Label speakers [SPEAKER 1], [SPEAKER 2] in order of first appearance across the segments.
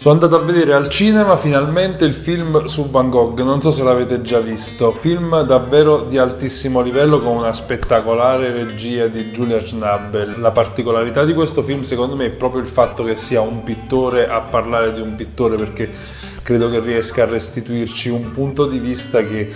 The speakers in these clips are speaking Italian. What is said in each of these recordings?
[SPEAKER 1] Sono andato a vedere al cinema finalmente il film su Van Gogh, non so se l'avete già visto, film davvero di altissimo livello con una spettacolare regia di Julia Schnabel. La particolarità di questo film secondo me è proprio il fatto che sia un pittore a parlare di un pittore perché credo che riesca a restituirci un punto di vista che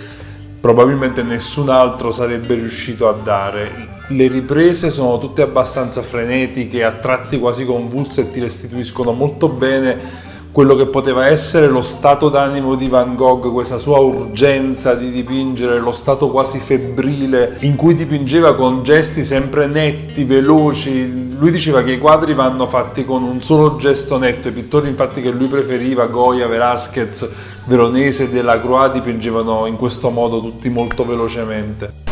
[SPEAKER 1] probabilmente nessun altro sarebbe riuscito a dare. Le riprese sono tutte abbastanza frenetiche, a tratti quasi convulse e ti restituiscono molto bene quello che poteva essere lo stato d'animo di Van Gogh, questa sua urgenza di dipingere, lo stato quasi febbrile in cui dipingeva con gesti sempre netti, veloci. Lui diceva che i quadri vanno fatti con un solo gesto netto, i pittori infatti che lui preferiva, Goya, Velázquez, Veronese Delacroix dipingevano in questo modo tutti molto velocemente.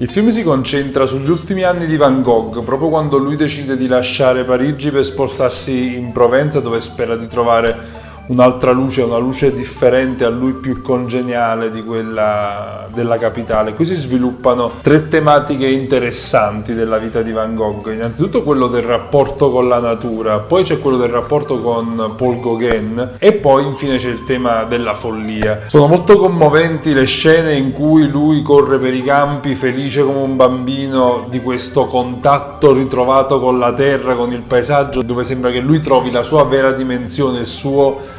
[SPEAKER 1] Il film si concentra sugli ultimi anni di Van Gogh, proprio quando lui decide di lasciare Parigi per spostarsi in Provenza dove spera di trovare un'altra luce, una luce differente a lui più congeniale di quella della capitale. Qui si sviluppano tre tematiche interessanti della vita di Van Gogh. Innanzitutto quello del rapporto con la natura, poi c'è quello del rapporto con Paul Gauguin e poi infine c'è il tema della follia. Sono molto commoventi le scene in cui lui corre per i campi felice come un bambino di questo contatto ritrovato con la terra, con il paesaggio, dove sembra che lui trovi la sua vera dimensione, il suo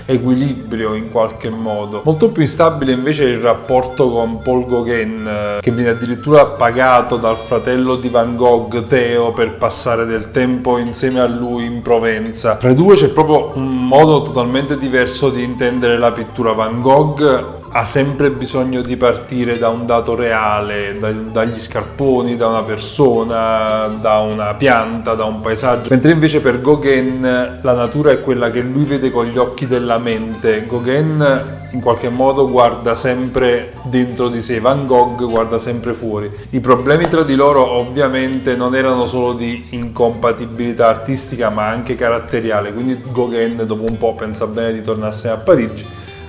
[SPEAKER 1] equilibrio in qualche modo. Molto più instabile invece il rapporto con Paul Gauguin, eh, che viene addirittura pagato dal fratello di Van Gogh, Theo, per passare del tempo insieme a lui in Provenza. Tra i due c'è proprio un modo totalmente diverso di intendere la pittura. Van Gogh ha sempre bisogno di partire da un dato reale, da, dagli scarponi, da una persona, da una pianta, da un paesaggio, mentre invece per Gauguin la natura è quella che lui vede con gli occhi della mente. Gauguin in qualche modo guarda sempre dentro di sé, Van Gogh guarda sempre fuori. I problemi tra di loro ovviamente non erano solo di incompatibilità artistica ma anche caratteriale, quindi Gauguin dopo un po' pensa bene di tornarsene a Parigi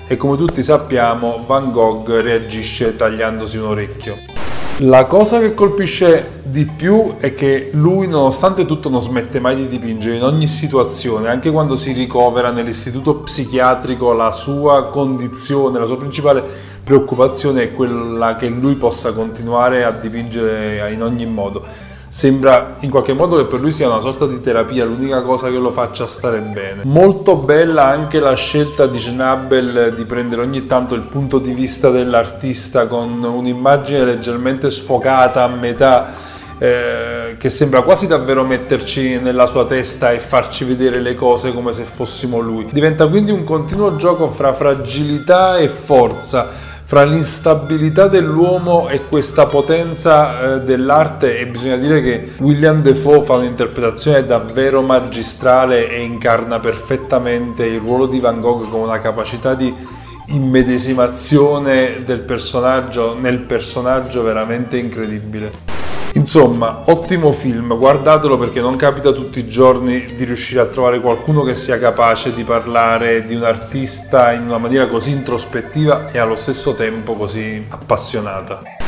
[SPEAKER 1] e come tutti sappiamo Van Gogh reagisce tagliandosi un orecchio. La cosa che colpisce di più è che lui nonostante tutto non smette mai di dipingere in ogni situazione, anche quando si ricovera nell'istituto psichiatrico la sua condizione, la sua principale preoccupazione è quella che lui possa continuare a dipingere in ogni modo sembra in qualche modo che per lui sia una sorta di terapia, l'unica cosa che lo faccia stare bene. Molto bella anche la scelta di Schnabel di prendere ogni tanto il punto di vista dell'artista con un'immagine leggermente sfocata a metà. Eh, che sembra quasi davvero metterci nella sua testa e farci vedere le cose come se fossimo lui. Diventa quindi un continuo gioco fra fragilità e forza fra l'instabilità dell'uomo e questa potenza eh, dell'arte e bisogna dire che William Defoe fa un'interpretazione davvero magistrale e incarna perfettamente il ruolo di Van Gogh con una capacità di immedesimazione del personaggio nel personaggio veramente incredibile. Insomma, ottimo film, guardatelo perché non capita tutti i giorni di riuscire a trovare qualcuno che sia capace di parlare di un artista in una maniera così introspettiva e allo stesso tempo così appassionata.